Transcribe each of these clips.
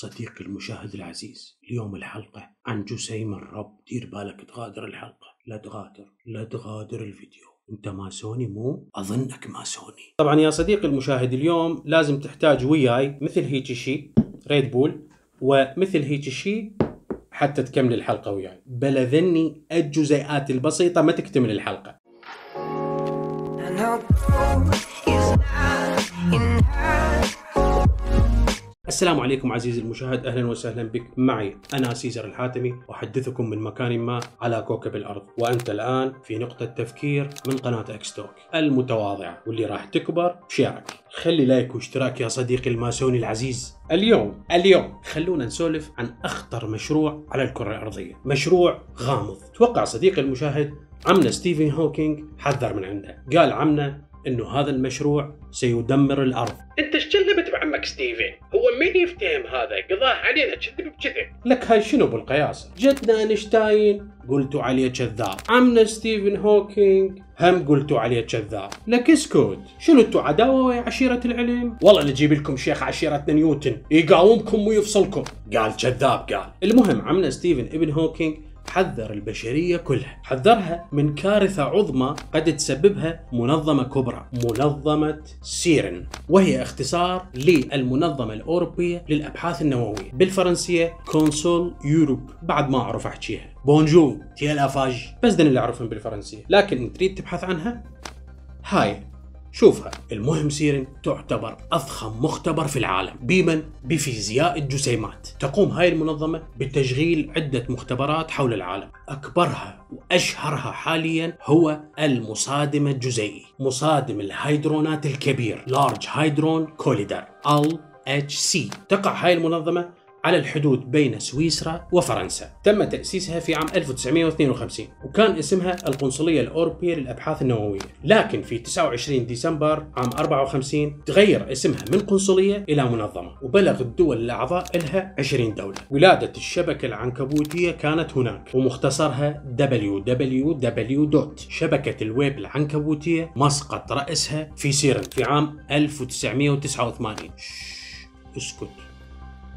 صديقي المشاهد العزيز اليوم الحلقة عن جسيم الرب. دير بالك تغادر الحلقة. لا تغادر لا تغادر الفيديو. أنت ماسوني مو أظنك ماسوني طبعا يا صديقي المشاهد اليوم لازم تحتاج وياي مثل هيك شيء Red Bull ومثل هيك شيء حتى تكمل الحلقة وياي. بلا ذني الجزيئات البسيطة ما تكتمل الحلقة. السلام عليكم عزيزي المشاهد أهلا وسهلا بك. معي أنا سيزر الحاتمي أحدثكم من مكان ما على كوكب الأرض. وأنت الآن في نقطة تفكير من قناة إكستوك. المتواضعة واللي راح تكبر ب share ك خلي like واشتراك يا صديقي الماسوني العزيز. اليوم اليوم خلونا نسولف عن أخطر مشروع على الكرة الأرضية. مشروع غامض. توقع صديقي المشاهد عمنا ستيفن هوكينج حذر من عنده. قال عمنا إنه هذا المشروع سيدمر الأرض. أنت إيش كذبت بعمك ستيفن؟ هو مين يفتهم هذا؟ قضاه علينا كذب بكذب. لك هاي شنو بالقياس؟ جدنا أينشتاين قلتوا عليه كذاب. عمنا ستيفن هوكينج هم قلتوا عليه كذاب. لك اسكت. شنو أنتوا عداوة ويا عشيرة العلم؟ والله نجيب لكم شيخ عشيرتنا نيوتن يقاومكم ويفصلكم. قال كذاب قال. المهم عمنا ستيفن ابن هوكينج حذر البشرية كلها. حذرها من كارثة عظمى قد تسببها منظمة كبرى منظمة سيرن. وهي اختصار للمنظمة الأوروبية للأبحاث النووية بالفرنسية Conseil Europe بعد ما أعرف أحكيها. Bonjour تيلا فاج بس ذن اللي أعرفهم بالفرنسية. لكن تريد تبحث عنها؟ هاي. شوفها. المهم سيرن تعتبر أضخم مختبر في العالم. بمن بفيزياء الجسيمات. تقوم هاي المنظمة بتشغيل عدة مختبرات حول العالم. أكبرها وأشهرها حاليا هو المصادم الجزيئي مصادم الهيدرونات الكبير Large Hadron Collider LHC تقع هاي المنظمة على الحدود بين سويسرا وفرنسا. تم تأسيسها في عام 1952 وكان اسمها القنصلية الأوروبية للأبحاث النووية. لكن في 29 ديسمبر عام 54 تغير اسمها من قنصلية إلى منظمة وبلغ الدول الأعضاء لها 20 دولة. ولادة الشبكة العنكبوتية كانت هناك ومختصرها www. شبكة الويب العنكبوتية مسقط رأسها في سيرن في عام 1989 شش، اسكت.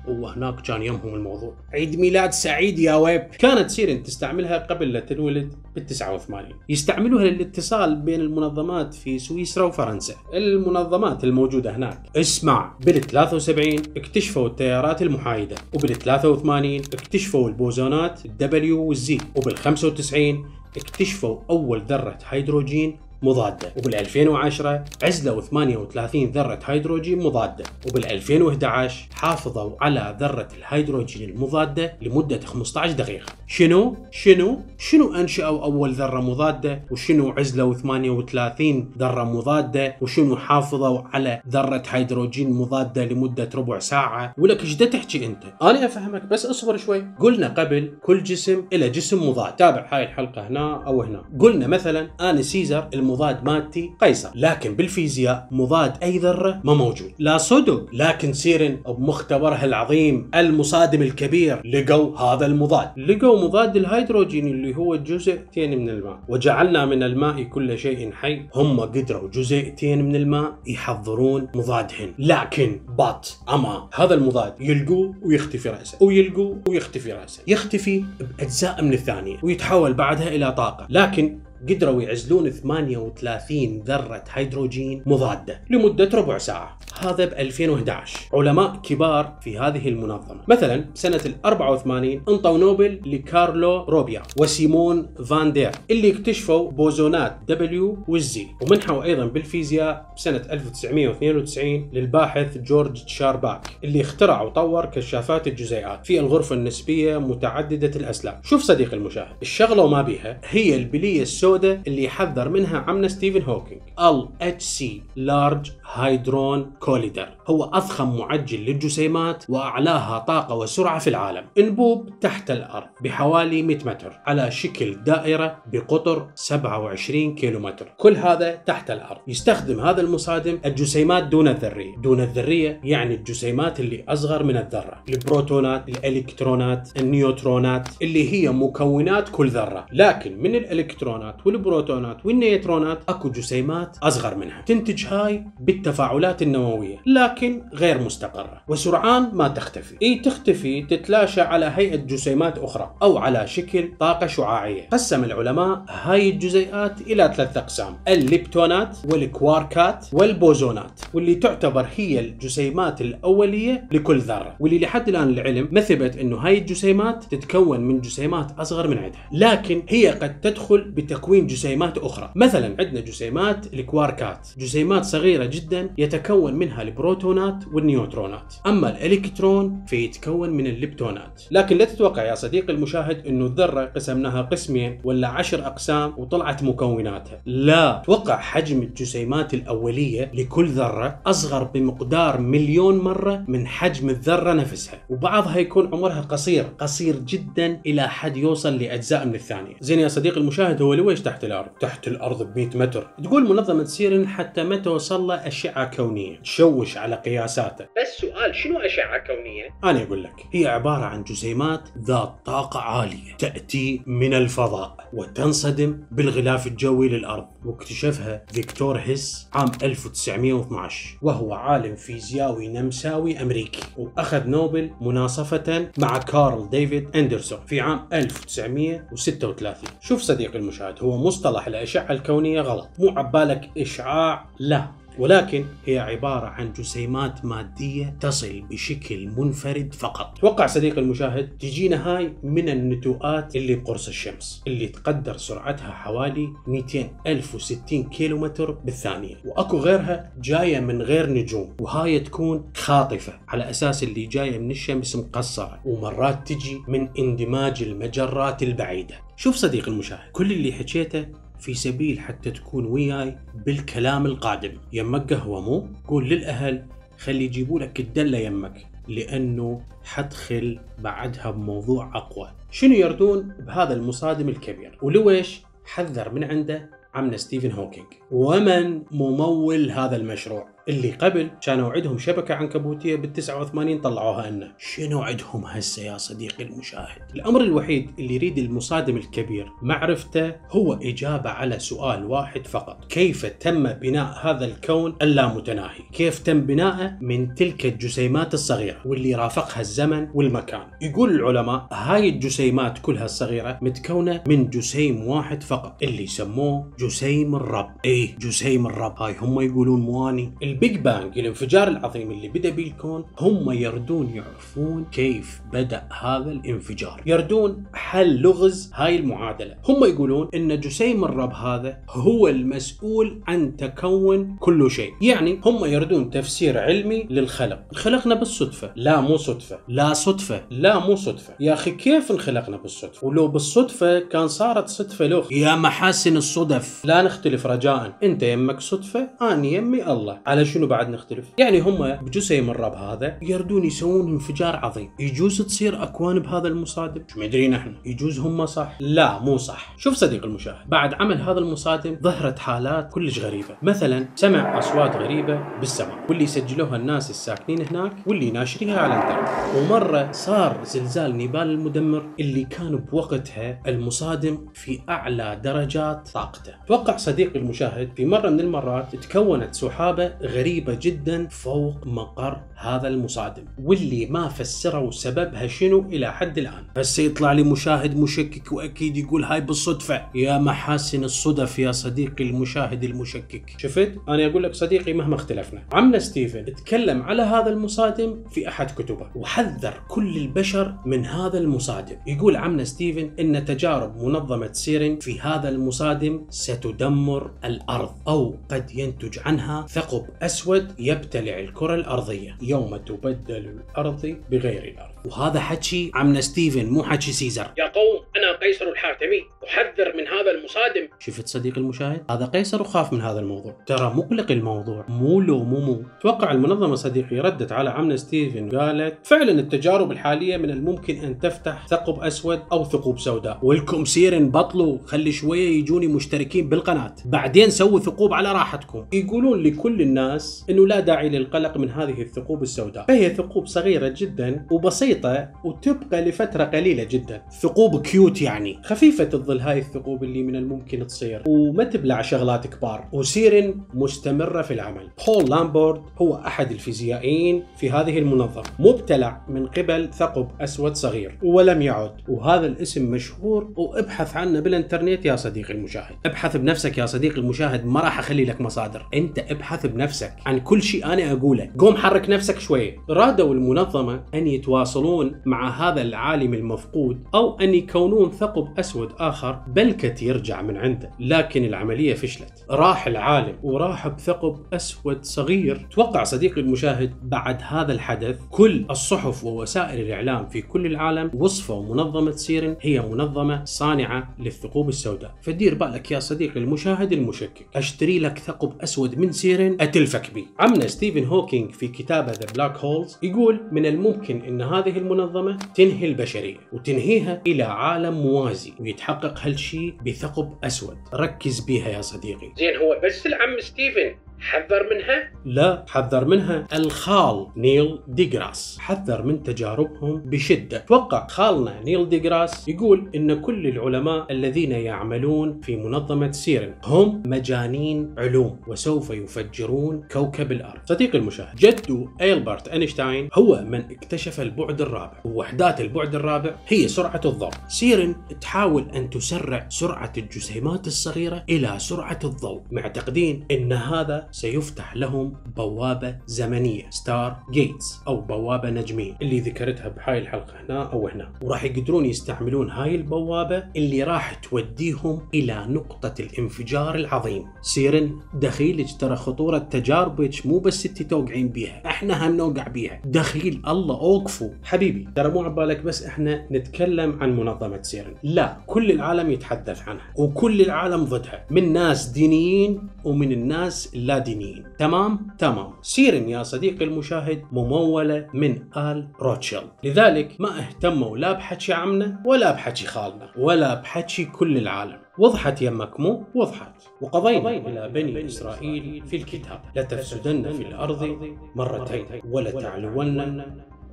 وهناك كان يمهم الموضوع. عيد ميلاد سعيد يا ويب. كانت سيرن تستعملها قبل لا تنولد بال 89 يستعملوها للاتصال بين المنظمات في سويسرا وفرنسا. المنظمات الموجودة هناك. اسمع بال 73 اكتشفوا التيارات المحايدة وبال 83 اكتشفوا البوزونات ال W وال Z وبال 95 اكتشفوا أول ذرة هيدروجين مضادة. وبال 2010 عزلوا 38 ذرة هيدروجين مضادة. وبال 2011 حافظوا على ذرة الهيدروجين المضادة لمدة 15 دقيقة. شنو؟ شنو؟ شنو أنشأوا أول ذرة مضادة؟ وشنو عزلوا 38 ذرة مضادة؟ وشنو حافظوا على ذرة هيدروجين مضادة لمدة ربع ساعة؟ ولك إيش تحكي أنت؟ أنا أفهمك بس أصبر شوي. قلنا قبل كل جسم له جسم مضاد. تابع هاي الحلقة هنا أو هنا. قلنا مثلا أنا سيزر المضاد. مالتي قيصر لكن بالفيزياء مضاد اي ذرة ما موجود. لا صدق لكن سيرن بمختبرها العظيم المصادم الكبير لقوا هذا المضاد. لقوا مضاد الهيدروجين اللي هو جزئتين من الماء وجعلنا من الماء كل شيء حي. هم قدروا جزئتين من الماء يحضرون مضادهن. لكن but أما هذا المضاد يلقوه ويختفي رأسه ويلقوه ويختفي رأسه. يختفي بأجزاء من الثانية ويتحول بعدها إلى طاقة. لكن قدروا يعزلون 38 ذرة هيدروجين مضادة لمدة ربع ساعة. هذا ب 2011 علماء كبار في هذه المنظمة. مثلا سنة ال 84 انطوا نوبل لكارلو روبيا وسيمون فان دير اللي اكتشفوا بوزونات W وال Z. ومنحوا أيضا بالفيزياء بسنة 1992 للباحث جورج شارباك اللي اخترع وطور كشافات الجزيئات في الغرفة النسبية متعددة الأسلاك. شوف صديقي المشاهد الشغلة وما بيها هي البلية السوداء اللي يحذر منها عمنا ستيفن هوكينج. LHC Large Hadron Collider هو أضخم معجل للجسيمات وأعلاها طاقة وسرعة في العالم. إنبوب تحت الأرض بحوالي 100 متر على شكل دائرة بقطر 27 كيلومتر. كل هذا تحت الأرض. يستخدم هذا المصادم الجسيمات دون الذرية. دون الذرية يعني الجسيمات اللي أصغر من الذرة. البروتونات الإلكترونات النيوترونات اللي هي مكونات كل ذرة. لكن من الإلكترونات والبروتونات والنيوترونات أكو جسيمات أصغر منها. تنتج هاي بالتفاعلات النووية لكن غير مستقرة. وسرعان ما تختفي. إي تختفي تتلاشى على هيئة جسيمات أخرى أو على شكل طاقة شعاعية. قسم العلماء هاي الجزيئات إلى ثلاث أقسام الليبتونات والكواركات والبوزونات واللي تعتبر هي الجسيمات الأولية لكل ذرة. واللي لحد الآن العلم ما ثبت إنه هاي الجسيمات تتكون من جسيمات أصغر من عندها. لكن هي قد تدخل بتكوين جسيمات أخرى. مثلا عندنا جسيمات الكواركات. جسيمات صغيرة جدا يتكون منها البروتونات والنيوترونات. أما الإلكترون فيتكون من الليبتونات. لكن لا تتوقع يا صديقي المشاهد إنه الذرة قسمناها قسمين ولا عشر أقسام وطلعت مكوناتها. لا. توقع حجم الجسيمات الأولية لكل ذرة أصغر بمقدار مليون مرة من حجم الذرة نفسها. وبعضها يكون عمرها قصير قصير جدا إلى حد يوصل لأجزاء من الثانية. زين يا صديقي المشاهد هو لويش تحت الأرض تحت الأرض ب 100 متر؟ تقول منظمة سيرن حتى ما توصل له أشعة كونية. تشوش على قياساته. بس سؤال شنو أشعة كونية؟ أنا أقول لك هي عبارة عن جسيمات ذات طاقة عالية تأتي من الفضاء وتنصدم بالغلاف الجوي للأرض. واكتشفها فيكتور هيس عام 1912 وهو عالم فيزيائي نمساوي أمريكي. وأخذ نوبل مناصفة مع كارل ديفيد أندرسون في عام 1936 شوف صديقي المشاهد هو مصطلح الأشعة الكونية غلط. مو عبالك إشعاع لا. ولكن هي عبارة عن جسيمات مادية تصل بشكل منفرد فقط. توقع صديقي المشاهد تجينا هاي من النتوءات اللي بقرص الشمس اللي تقدر سرعتها حوالي 200 ألف وستين كيلو متر بالثانية. وأكو غيرها جاية من غير نجوم وهاي تكون خاطفة. على أساس اللي جاية من الشمس مقصرة. ومرات تجي من اندماج المجرات البعيدة. شوف صديقي المشاهد كل اللي حكيته في سبيل حتى تكون وياي بالكلام القادم. يمك قهوة مو؟ قول للأهل خلي يجيبوا لك الدلة يمك لأنه حدخل بعدها بموضوع أقوى. شنو يردون بهذا المصادم الكبير؟ ولويش حذر من عنده عمنا ستيفن هوكينج ومن ممول هذا المشروع؟ اللي قبل كانوا عندهم شبكة عنكبوتية بال 89 طلعوها لنا شنو عندهم هسه يا صديقي المشاهد؟ الأمر الوحيد اللي يريد المصادم الكبير معرفته هو إجابة على سؤال واحد فقط. كيف تم بناء هذا الكون اللامتناهي؟ كيف تم بناءه من تلك الجسيمات الصغيرة واللي رافقها الزمن والمكان؟ يقول العلماء هاي الجسيمات كلها الصغيرة متكونة من جسيم واحد فقط اللي سموه جسيم الرب. إيه جسيم الرب. هاي هم يقولون مو آني. ال Big Bang الانفجار العظيم اللي بدأ به الكون هم يردون يعرفون كيف بدأ هذا الانفجار. يردون حل لغز هاي المعادلة. هم يقولون إن جسيم الرب هذا هو المسؤول عن تكون كل شيء. يعني هم يردون تفسير علمي للخلق. خلقنا بالصدفة. لا مو صدفة. لا صدفة. لا مو صدفة. يا أخي كيف انخلقنا بالصدفة؟ ولو بالصدفة كان صارت صدفة لوخ يا محاسن الصدف. لا نختلف رجاء. أنت يمك صدفة أنا يمي الله. على شنو بعد نختلف؟ يعني هم بجسيم الرب هذا يردون يسوون انفجار عظيم. يجوز تصير أكوان بهذا المصادم؟ شو مدري نحن يجوز هم صح؟ لا مو صح. شوف صديق المشاهد. بعد عمل هذا المصادم ظهرت حالات كلش غريبة. مثلا سمع أصوات غريبة بالسماء واللي سجلوها الناس الساكنين هناك واللي ناشريها على الإنترنت. ومرة صار زلزال نيبال المدمر اللي كان بوقتها المصادم في أعلى درجات طاقته. توقع صديقي المشاهد في مرة من المرات تكونت سحابة غريبة جدا فوق مقر هذا المصادم. واللي ما فسروا سببها شنو إلى حد الآن. بس يطلع لي مشاهد مشكك وأكيد يقول هاي بالصدفة. يا محاسن الصدف يا صديقي المشاهد المشكك. شفت؟ أنا أقول لك صديقي مهما اختلفنا. عمنا ستيفن تكلم على هذا المصادم في أحد كتبه. وحذر كل البشر من هذا المصادم. يقول عمنا ستيفن إن تجارب منظمة سيرن في هذا المصادم ستدمر الأرض. أو قد ينتج عنها ثقب أسود يبتلع الكرة الأرضية يوم تبدل الأرض بغير الأرض. وهذا حكي عمنا ستيفن مو حكي سيزر. يا قوم أنا قيصر الحاتمي. أحذر من هذا المصادم. شفت صديقي المشاهد؟ هذا قيصر وخاف من هذا الموضوع. ترى مقلق الموضوع. مو لو مو مو. توقع المنظمة صديقي ردت على عمنا ستيفن. قالت فعلا التجارب الحالية من الممكن أن تفتح ثقب أسود أو ثقوب سوداء. ولكم سيرن بطلوا. خلي شوية يجوني مشتركين بالقناة. بعدين سووا ثقوب على راحتكم. يقولون لكل الناس الناس إنه لا داعي للقلق من هذه الثقوب السوداء. فهي ثقوب صغيرة جدا وبسيطة وتبقى لفترة قليلة جدا. ثقوب cute يعني. خفيفة الظل هاي الثقوب اللي من الممكن تصير. وما تبلع شغلات كبار. وسيرن مستمرة في العمل. بول لامبورد هو أحد الفيزيائيين في هذه المنظمة. مبتلع من قبل ثقب أسود صغير. ولم يعد. وهذا الاسم مشهور. وابحث عنه بالإنترنت يا صديقي المشاهد. ابحث بنفسك يا صديقي المشاهد. ما راح أخلي لك مصادر. أنت ابحث بنفسك. عن كل شيء أنا أقوله. قوم حرك نفسك شوية رادوا المنظمة أن يتواصلون مع هذا العالم المفقود أو أن يكونون ثقب أسود آخر بلكت يرجع من عنده. لكن العملية فشلت. راح العالم وراح بثقب أسود صغير. توقع صديقي المشاهد بعد هذا الحدث كل الصحف ووسائل الإعلام في كل العالم وصفوا منظمة سيرن هي منظمة صانعة للثقوب السوداء. فدير بالك يا صديقي المشاهد المشكك. أشتري لك ثقب أسود من سيرن؟ اتلفك بيه عمنا ستيفن هوكينج في كتابه The Black Holes يقول من الممكن إن هذه المنظمة تنهي البشرية وتنهيها إلى عالم موازي ويتحقق هالشيء بثقب أسود. ركز بيها يا صديقي. زين هو بس العم ستيفن حذر منها؟ لا حذر منها. الخال نيل ديغراس. حذر من تجاربهم بشدة. توقع خالنا نيل ديغراس يقول إن كل العلماء الذين يعملون في منظمة سيرن هم مجانين علوم وسوف يفجرون كوكب الأرض. صديقي المشاهد جده ألبرت أينشتاين هو من اكتشف البعد الرابع. ووحدات البعد الرابع هي سرعة الضوء. سيرن تحاول أن تسرع سرعة الجسيمات الصغيرة إلى سرعة الضوء معتقدين إن هذا سيفتح لهم بوابة زمنية Stargates أو بوابة نجمية. اللي ذكرتها بهاي الحلقة هنا أو هنا. وراح يقدرون يستعملون هاي البوابة اللي راح توديهم إلى نقطة الانفجار العظيم. سيرن دخيلك ترى خطورة تجاربك مو بس انت توقعين بيها إحنا هم نوقع بيها. دخيل الله أوقفوا. حبيبي ترى مو عبالك بس إحنا نتكلم عن منظمة سيرن. لا كل العالم يتحدث عنها وكل العالم ضدها من ناس دينيين ومن الناس اللا دينيين تمام؟ تمام. سيرن يا صديقي المشاهد ممولة من آل روتشيلد. لذلك ما اهتموا لا بحكي عمنا ولا بحكي خالنا ولا بحكي كل العالم. وضحت يمك مو وضحت. وقضينا إلى بني إسرائيل في الكتاب. لتفسدن في الأرض مرتين. ولتعلون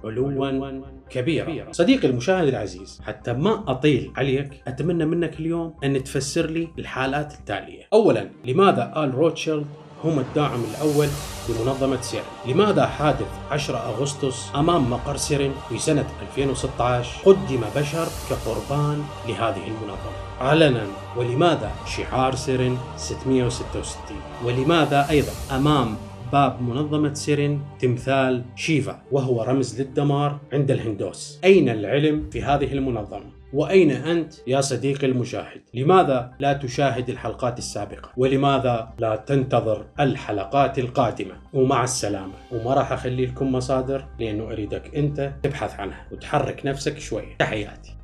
علوا كبيرا. صديقي المشاهد العزيز حتى ما أطيل عليك أتمنى منك اليوم أن تفسر لي الحالات التالية. أولا لماذا آل روتشيلد هم الداعم الأول لمنظمة سيرن لماذا حادث 10 أغسطس أمام مقر سيرن في سنة 2016 قدم بشر كقربان لهذه المنظمة. علنا ولماذا شعار سيرن 666 ولماذا أيضا أمام باب منظمة سيرن تمثال شيفا وهو رمز للدمار عند الهندوس؟ أين العلم في هذه المنظمة؟ وأين أنت يا صديقي المشاهد؟ لماذا لا تشاهد الحلقات السابقة؟ ولماذا لا تنتظر الحلقات القادمة؟ ومع السلامة وما راح أخلي لكم مصادر لأنه أريدك أنت تبحث عنها وتحرك نفسك شوية تحياتي